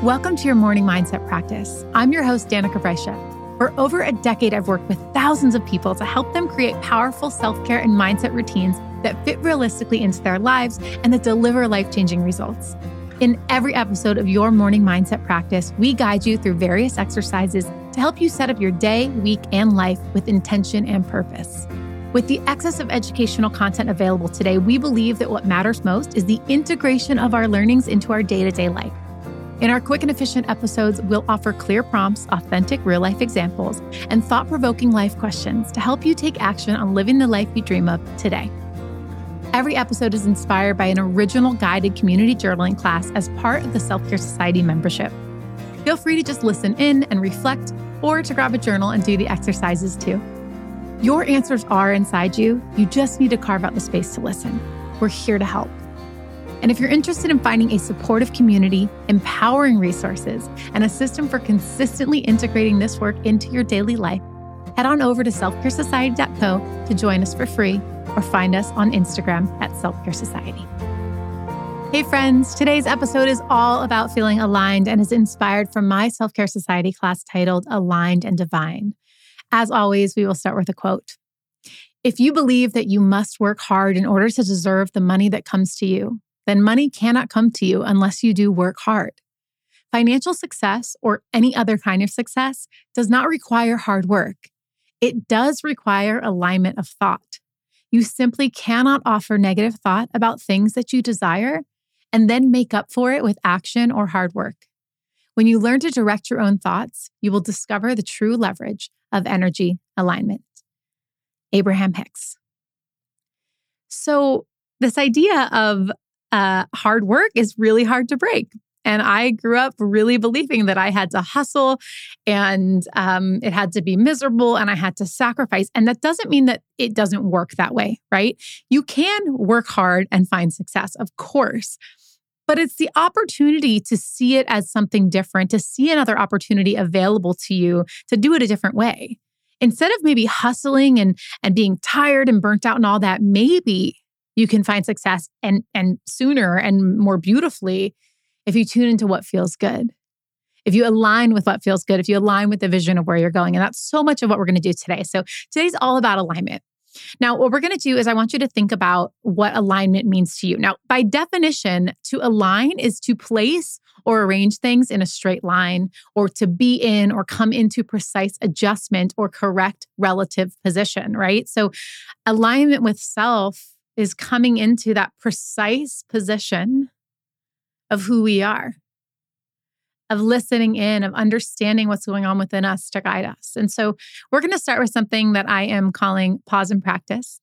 Welcome to your morning mindset practice. I'm your host, Danika Brysha. For over a decade, I've worked with thousands of people to help them create powerful self care and mindset routines that fit realistically into their lives and that deliver life changing results. In every episode of your morning mindset practice, we guide you through various exercises to help you set up your day, week, and life with intention and purpose. With the excess of educational content available today, we believe that what matters most is the integration of our learnings into our day to day life. In our quick and efficient episodes, we'll offer clear prompts, authentic real life examples, and thought provoking life questions to help you take action on living the life you dream of today. Every episode is inspired by an original guided community journaling class as part of the Self Care Society membership. Feel free to just listen in and reflect, or to grab a journal and do the exercises too. Your answers are inside you. You just need to carve out the space to listen. We're here to help. And if you're interested in finding a supportive community, empowering resources, and a system for consistently integrating this work into your daily life, head on over to selfcaresociety.co to join us for free or find us on Instagram at Selfcare Society. Hey, friends, today's episode is all about feeling aligned and is inspired from my Self Care Society class titled Aligned and Divine. As always, we will start with a quote. If you believe that you must work hard in order to deserve the money that comes to you, then money cannot come to you unless you do work hard. Financial success or any other kind of success does not require hard work. It does require alignment of thought. You simply cannot offer negative thought about things that you desire and then make up for it with action or hard work. When you learn to direct your own thoughts, you will discover the true leverage of energy alignment. Abraham Hicks. So, this idea of uh, hard work is really hard to break. And I grew up really believing that I had to hustle and um, it had to be miserable and I had to sacrifice. And that doesn't mean that it doesn't work that way, right? You can work hard and find success, of course. But it's the opportunity to see it as something different, to see another opportunity available to you to do it a different way. Instead of maybe hustling and, and being tired and burnt out and all that, maybe you can find success and and sooner and more beautifully if you tune into what feels good if you align with what feels good if you align with the vision of where you're going and that's so much of what we're going to do today so today's all about alignment now, what we're going to do is I want you to think about what alignment means to you. Now, by definition, to align is to place or arrange things in a straight line, or to be in or come into precise adjustment or correct relative position, right? So, alignment with self is coming into that precise position of who we are, of listening in, of understanding what's going on within us to guide us. And so we're going to start with something that I am calling pause and practice.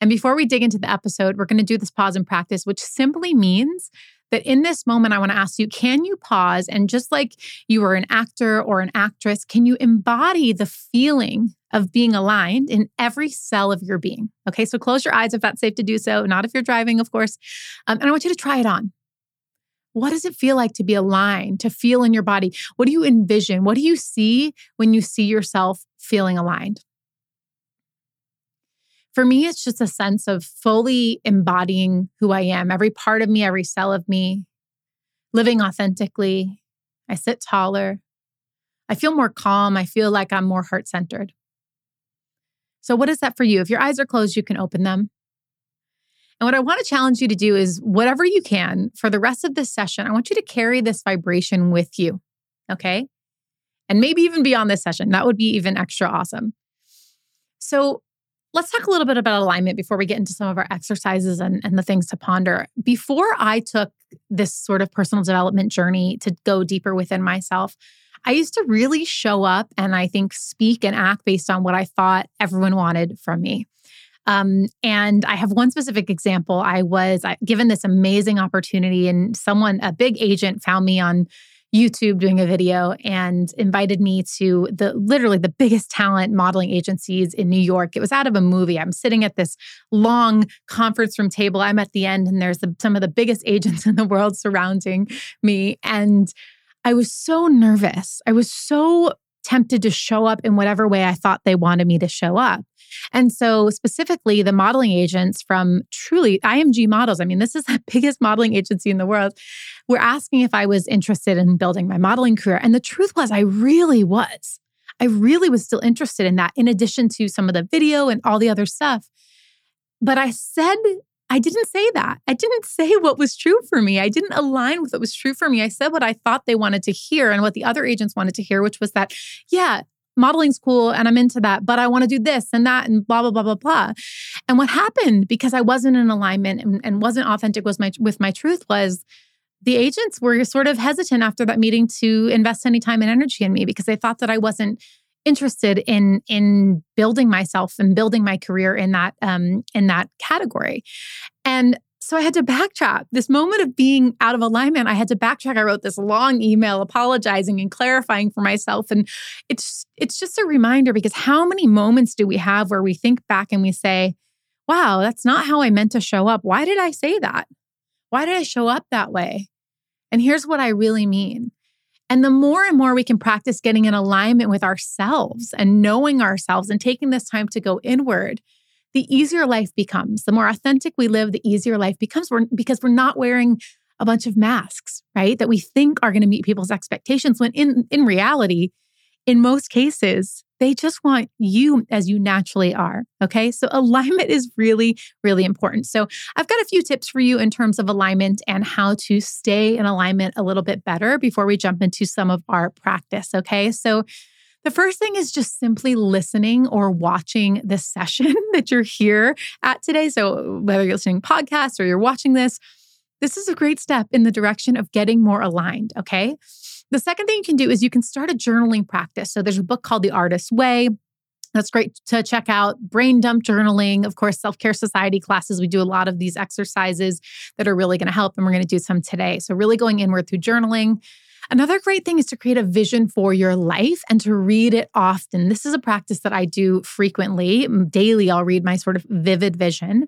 And before we dig into the episode, we're going to do this pause and practice, which simply means that in this moment, I want to ask you can you pause and just like you were an actor or an actress, can you embody the feeling of being aligned in every cell of your being? Okay, so close your eyes if that's safe to do so, not if you're driving, of course. Um, and I want you to try it on. What does it feel like to be aligned, to feel in your body? What do you envision? What do you see when you see yourself feeling aligned? For me, it's just a sense of fully embodying who I am, every part of me, every cell of me, living authentically. I sit taller. I feel more calm. I feel like I'm more heart centered. So, what is that for you? If your eyes are closed, you can open them. And what I want to challenge you to do is whatever you can for the rest of this session, I want you to carry this vibration with you. Okay. And maybe even beyond this session. That would be even extra awesome. So, let's talk a little bit about alignment before we get into some of our exercises and, and the things to ponder. Before I took this sort of personal development journey to go deeper within myself, I used to really show up and I think speak and act based on what I thought everyone wanted from me. Um, and I have one specific example. I was given this amazing opportunity, and someone, a big agent, found me on YouTube doing a video and invited me to the literally the biggest talent modeling agencies in New York. It was out of a movie. I'm sitting at this long conference room table. I'm at the end, and there's the, some of the biggest agents in the world surrounding me. And I was so nervous. I was so tempted to show up in whatever way I thought they wanted me to show up. And so, specifically, the modeling agents from truly IMG Models, I mean, this is the biggest modeling agency in the world, were asking if I was interested in building my modeling career. And the truth was, I really was. I really was still interested in that, in addition to some of the video and all the other stuff. But I said, I didn't say that. I didn't say what was true for me. I didn't align with what was true for me. I said what I thought they wanted to hear and what the other agents wanted to hear, which was that, yeah, modeling's cool and I'm into that, but I want to do this and that and blah, blah, blah, blah, blah. And what happened because I wasn't in alignment and, and wasn't authentic was my, with my truth was the agents were sort of hesitant after that meeting to invest any time and energy in me because they thought that I wasn't interested in in building myself and building my career in that um in that category. And so I had to backtrack. This moment of being out of alignment, I had to backtrack. I wrote this long email apologizing and clarifying for myself. And it's it's just a reminder because how many moments do we have where we think back and we say, wow, that's not how I meant to show up. Why did I say that? Why did I show up that way? And here's what I really mean. And the more and more we can practice getting in alignment with ourselves and knowing ourselves and taking this time to go inward, the easier life becomes. The more authentic we live, the easier life becomes we're, because we're not wearing a bunch of masks, right? That we think are going to meet people's expectations when in, in reality, in most cases, they just want you as you naturally are. Okay. So alignment is really, really important. So I've got a few tips for you in terms of alignment and how to stay in alignment a little bit better before we jump into some of our practice. Okay. So the first thing is just simply listening or watching the session that you're here at today. So whether you're listening to podcasts or you're watching this, this is a great step in the direction of getting more aligned. Okay. The second thing you can do is you can start a journaling practice. So there's a book called The Artist's Way. That's great to check out. Brain dump journaling, of course, self care society classes. We do a lot of these exercises that are really going to help, and we're going to do some today. So, really going inward through journaling. Another great thing is to create a vision for your life and to read it often. This is a practice that I do frequently. Daily, I'll read my sort of vivid vision.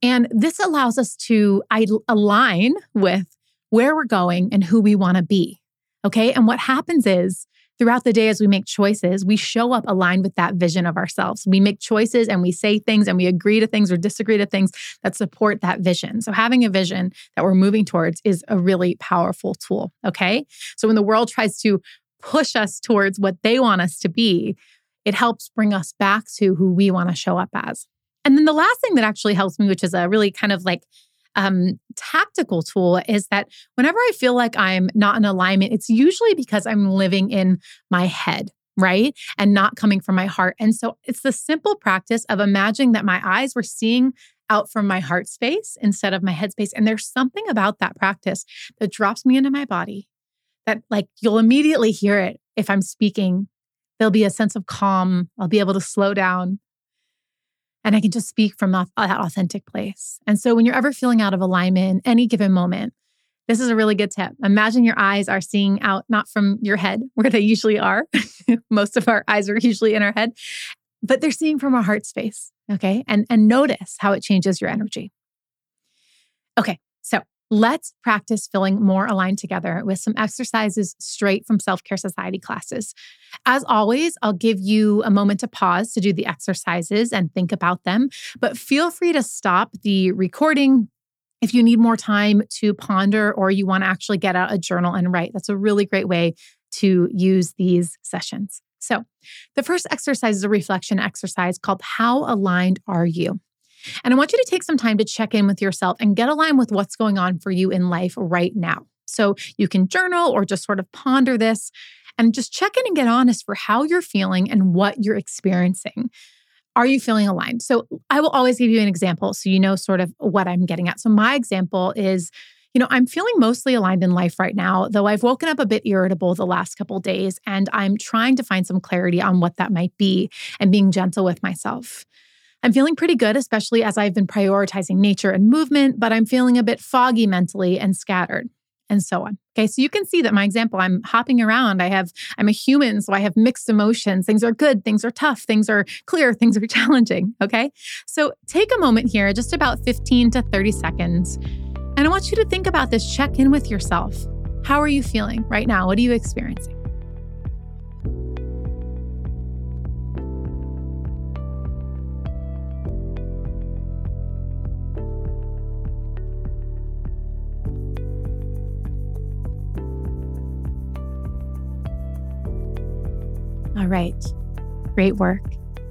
And this allows us to align with where we're going and who we want to be. Okay. And what happens is throughout the day as we make choices, we show up aligned with that vision of ourselves. We make choices and we say things and we agree to things or disagree to things that support that vision. So, having a vision that we're moving towards is a really powerful tool. Okay. So, when the world tries to push us towards what they want us to be, it helps bring us back to who we want to show up as. And then the last thing that actually helps me, which is a really kind of like um, tactical tool is that whenever I feel like I'm not in alignment, it's usually because I'm living in my head right? And not coming from my heart. And so it's the simple practice of imagining that my eyes were seeing out from my heart space instead of my head space. And there's something about that practice that drops me into my body that, like, you'll immediately hear it if I'm speaking. There'll be a sense of calm. I'll be able to slow down and I can just speak from that authentic place. And so when you're ever feeling out of alignment, any given moment, this is a really good tip. Imagine your eyes are seeing out not from your head, where they usually are. Most of our eyes are usually in our head, but they're seeing from our heart space. Okay. And, and notice how it changes your energy. Okay. So Let's practice feeling more aligned together with some exercises straight from Self Care Society classes. As always, I'll give you a moment to pause to do the exercises and think about them, but feel free to stop the recording if you need more time to ponder or you want to actually get out a journal and write. That's a really great way to use these sessions. So, the first exercise is a reflection exercise called How Aligned Are You? And I want you to take some time to check in with yourself and get aligned with what's going on for you in life right now. So you can journal or just sort of ponder this and just check in and get honest for how you're feeling and what you're experiencing. Are you feeling aligned? So I will always give you an example so you know sort of what I'm getting at. So my example is you know, I'm feeling mostly aligned in life right now, though I've woken up a bit irritable the last couple days and I'm trying to find some clarity on what that might be and being gentle with myself. I'm feeling pretty good, especially as I've been prioritizing nature and movement, but I'm feeling a bit foggy mentally and scattered and so on. Okay, so you can see that my example, I'm hopping around. I have, I'm a human, so I have mixed emotions. Things are good, things are tough, things are clear, things are challenging. Okay, so take a moment here, just about 15 to 30 seconds, and I want you to think about this. Check in with yourself. How are you feeling right now? What are you experiencing? All right. Great work.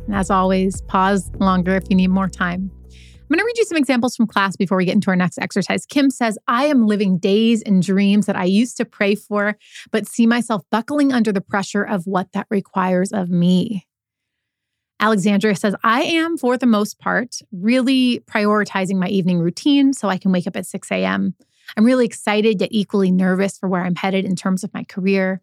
And as always, pause longer if you need more time. I'm going to read you some examples from class before we get into our next exercise. Kim says, I am living days and dreams that I used to pray for, but see myself buckling under the pressure of what that requires of me. Alexandria says, I am, for the most part, really prioritizing my evening routine so I can wake up at 6 a.m. I'm really excited yet equally nervous for where I'm headed in terms of my career.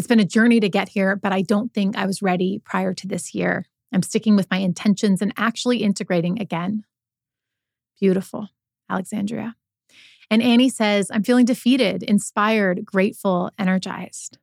It's been a journey to get here, but I don't think I was ready prior to this year. I'm sticking with my intentions and actually integrating again. Beautiful, Alexandria. And Annie says, I'm feeling defeated, inspired, grateful, energized.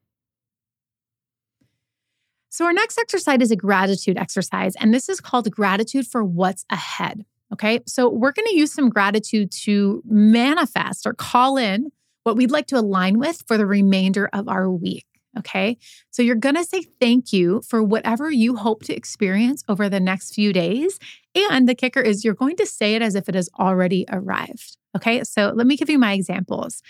So, our next exercise is a gratitude exercise, and this is called gratitude for what's ahead. Okay. So, we're going to use some gratitude to manifest or call in what we'd like to align with for the remainder of our week. Okay. So you're going to say thank you for whatever you hope to experience over the next few days. And the kicker is you're going to say it as if it has already arrived. Okay. So let me give you my examples.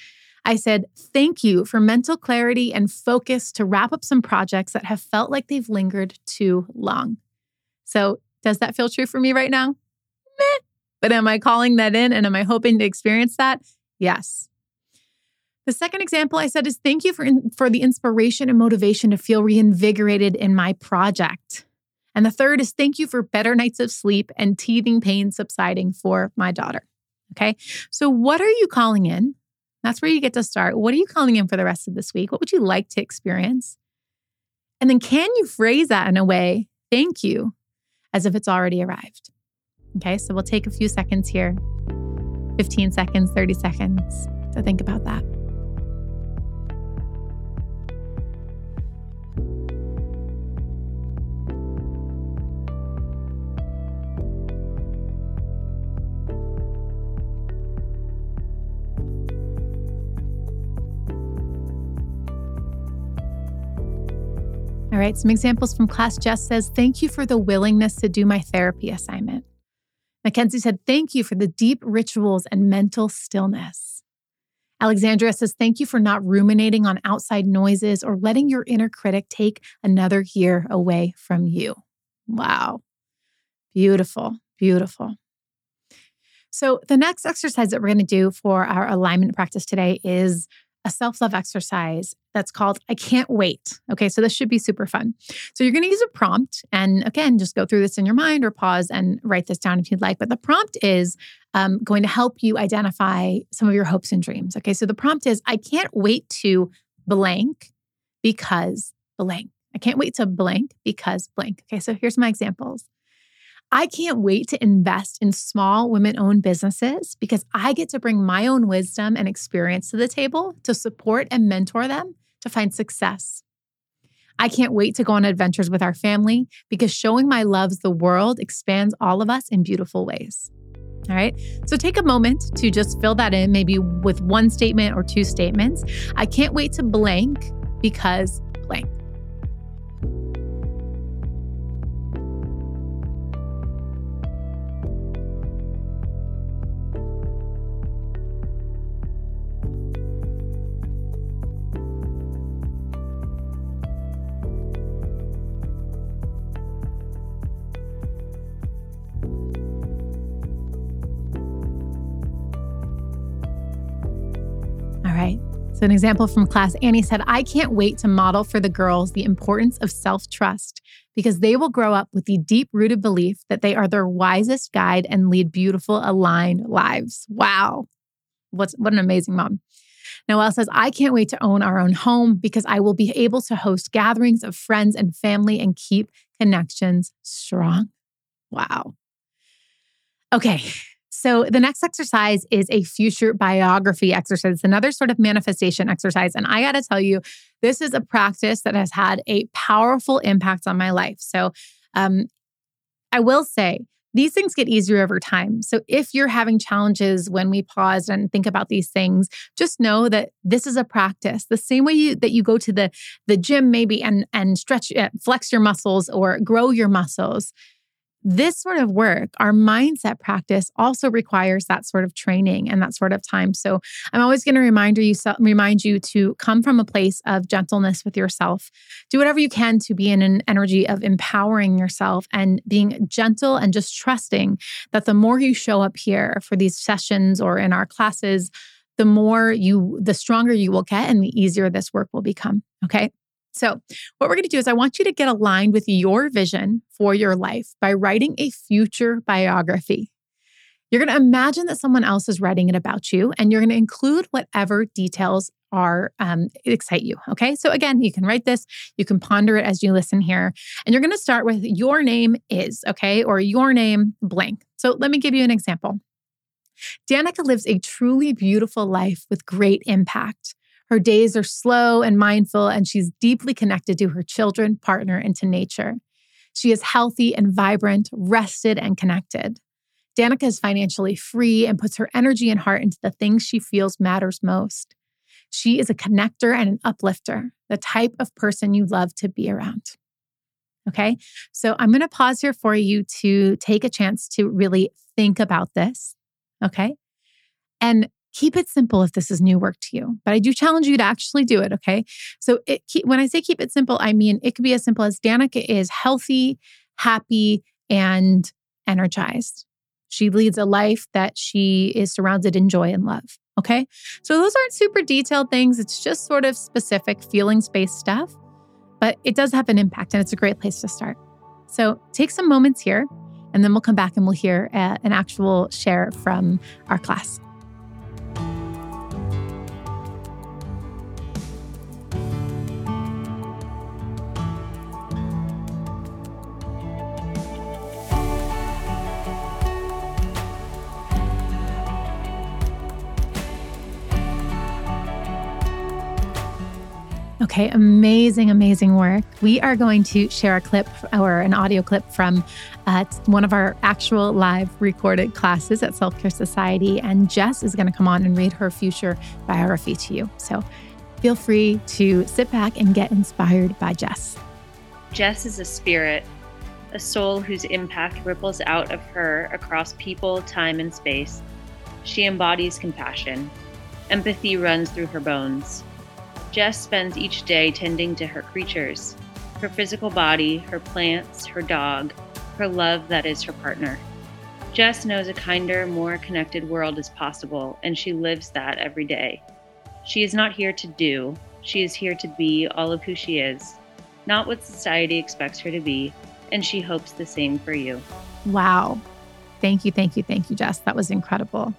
I said, thank you for mental clarity and focus to wrap up some projects that have felt like they've lingered too long. So, does that feel true for me right now? Meh. But am I calling that in and am I hoping to experience that? Yes. The second example I said is thank you for, for the inspiration and motivation to feel reinvigorated in my project. And the third is thank you for better nights of sleep and teething pain subsiding for my daughter. Okay. So, what are you calling in? That's where you get to start. What are you calling in for the rest of this week? What would you like to experience? And then, can you phrase that in a way, thank you, as if it's already arrived? Okay. So, we'll take a few seconds here 15 seconds, 30 seconds to think about that. Right, some examples from class. Jess says, Thank you for the willingness to do my therapy assignment. Mackenzie said, Thank you for the deep rituals and mental stillness. Alexandria says, Thank you for not ruminating on outside noises or letting your inner critic take another year away from you. Wow. Beautiful, beautiful. So, the next exercise that we're going to do for our alignment practice today is a self love exercise that's called I Can't Wait. Okay, so this should be super fun. So you're going to use a prompt. And again, just go through this in your mind or pause and write this down if you'd like. But the prompt is um, going to help you identify some of your hopes and dreams. Okay, so the prompt is I can't wait to blank because blank. I can't wait to blank because blank. Okay, so here's my examples. I can't wait to invest in small women owned businesses because I get to bring my own wisdom and experience to the table to support and mentor them to find success. I can't wait to go on adventures with our family because showing my loves the world expands all of us in beautiful ways. All right. So take a moment to just fill that in, maybe with one statement or two statements. I can't wait to blank because blank. So, an example from class Annie said, I can't wait to model for the girls the importance of self trust because they will grow up with the deep rooted belief that they are their wisest guide and lead beautiful, aligned lives. Wow. What's, what an amazing mom. Noelle says, I can't wait to own our own home because I will be able to host gatherings of friends and family and keep connections strong. Wow. Okay, so, the next exercise is a future biography exercise. Another sort of manifestation exercise. And I got to tell you, this is a practice that has had a powerful impact on my life. So, um, I will say, these things get easier over time. So if you're having challenges when we pause and think about these things, just know that this is a practice. The same way you that you go to the the gym maybe and and stretch uh, flex your muscles or grow your muscles this sort of work, our mindset practice also requires that sort of training and that sort of time. So I'm always going to remind you remind you to come from a place of gentleness with yourself. Do whatever you can to be in an energy of empowering yourself and being gentle and just trusting that the more you show up here for these sessions or in our classes, the more you the stronger you will get and the easier this work will become, okay? So, what we're going to do is, I want you to get aligned with your vision for your life by writing a future biography. You're going to imagine that someone else is writing it about you, and you're going to include whatever details are um, excite you. Okay. So, again, you can write this, you can ponder it as you listen here, and you're going to start with your name is, okay, or your name blank. So, let me give you an example. Danika lives a truly beautiful life with great impact. Her days are slow and mindful, and she's deeply connected to her children, partner, and to nature. She is healthy and vibrant, rested and connected. Danika is financially free and puts her energy and heart into the things she feels matters most. She is a connector and an uplifter, the type of person you love to be around. Okay, so I'm going to pause here for you to take a chance to really think about this. Okay, and keep it simple if this is new work to you. But I do challenge you to actually do it. Okay. So it, when I say keep it simple, I mean it could be as simple as Danika is healthy, happy, and energized. She leads a life that she is surrounded in joy and love. Okay. So those aren't super detailed things. It's just sort of specific feelings based stuff, but it does have an impact and it's a great place to start. So take some moments here and then we'll come back and we'll hear uh, an actual share from our class. Okay, amazing, amazing work. We are going to share a clip or an audio clip from uh, one of our actual live recorded classes at Self Care Society. And Jess is going to come on and read her future biography to you. So feel free to sit back and get inspired by Jess. Jess is a spirit, a soul whose impact ripples out of her across people, time, and space. She embodies compassion. Empathy runs through her bones. Jess spends each day tending to her creatures her physical body, her plants, her dog, her love that is her partner. Jess knows a kinder, more connected world is possible, and she lives that every day. She is not here to do, she is here to be all of who she is, not what society expects her to be, and she hopes the same for you. Wow. Thank you, thank you, thank you, Jess. That was incredible.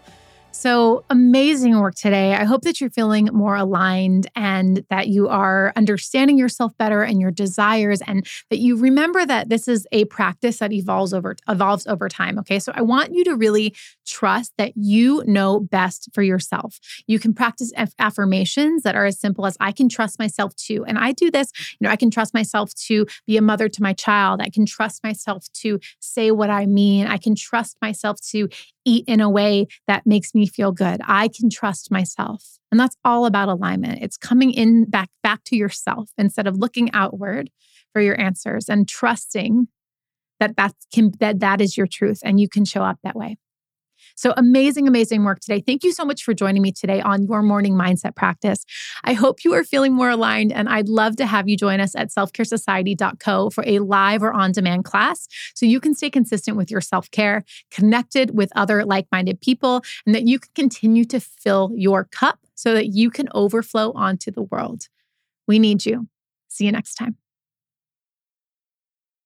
So amazing work today. I hope that you're feeling more aligned and that you are understanding yourself better and your desires and that you remember that this is a practice that evolves over evolves over time, okay? So I want you to really trust that you know best for yourself. You can practice aff- affirmations that are as simple as I can trust myself to. And I do this, you know, I can trust myself to be a mother to my child. I can trust myself to say what I mean. I can trust myself to eat in a way that makes me feel good. I can trust myself. And that's all about alignment. It's coming in back back to yourself instead of looking outward for your answers and trusting that that can that that is your truth and you can show up that way. So amazing, amazing work today. Thank you so much for joining me today on your morning mindset practice. I hope you are feeling more aligned, and I'd love to have you join us at selfcaresociety.co for a live or on demand class so you can stay consistent with your self care, connected with other like minded people, and that you can continue to fill your cup so that you can overflow onto the world. We need you. See you next time.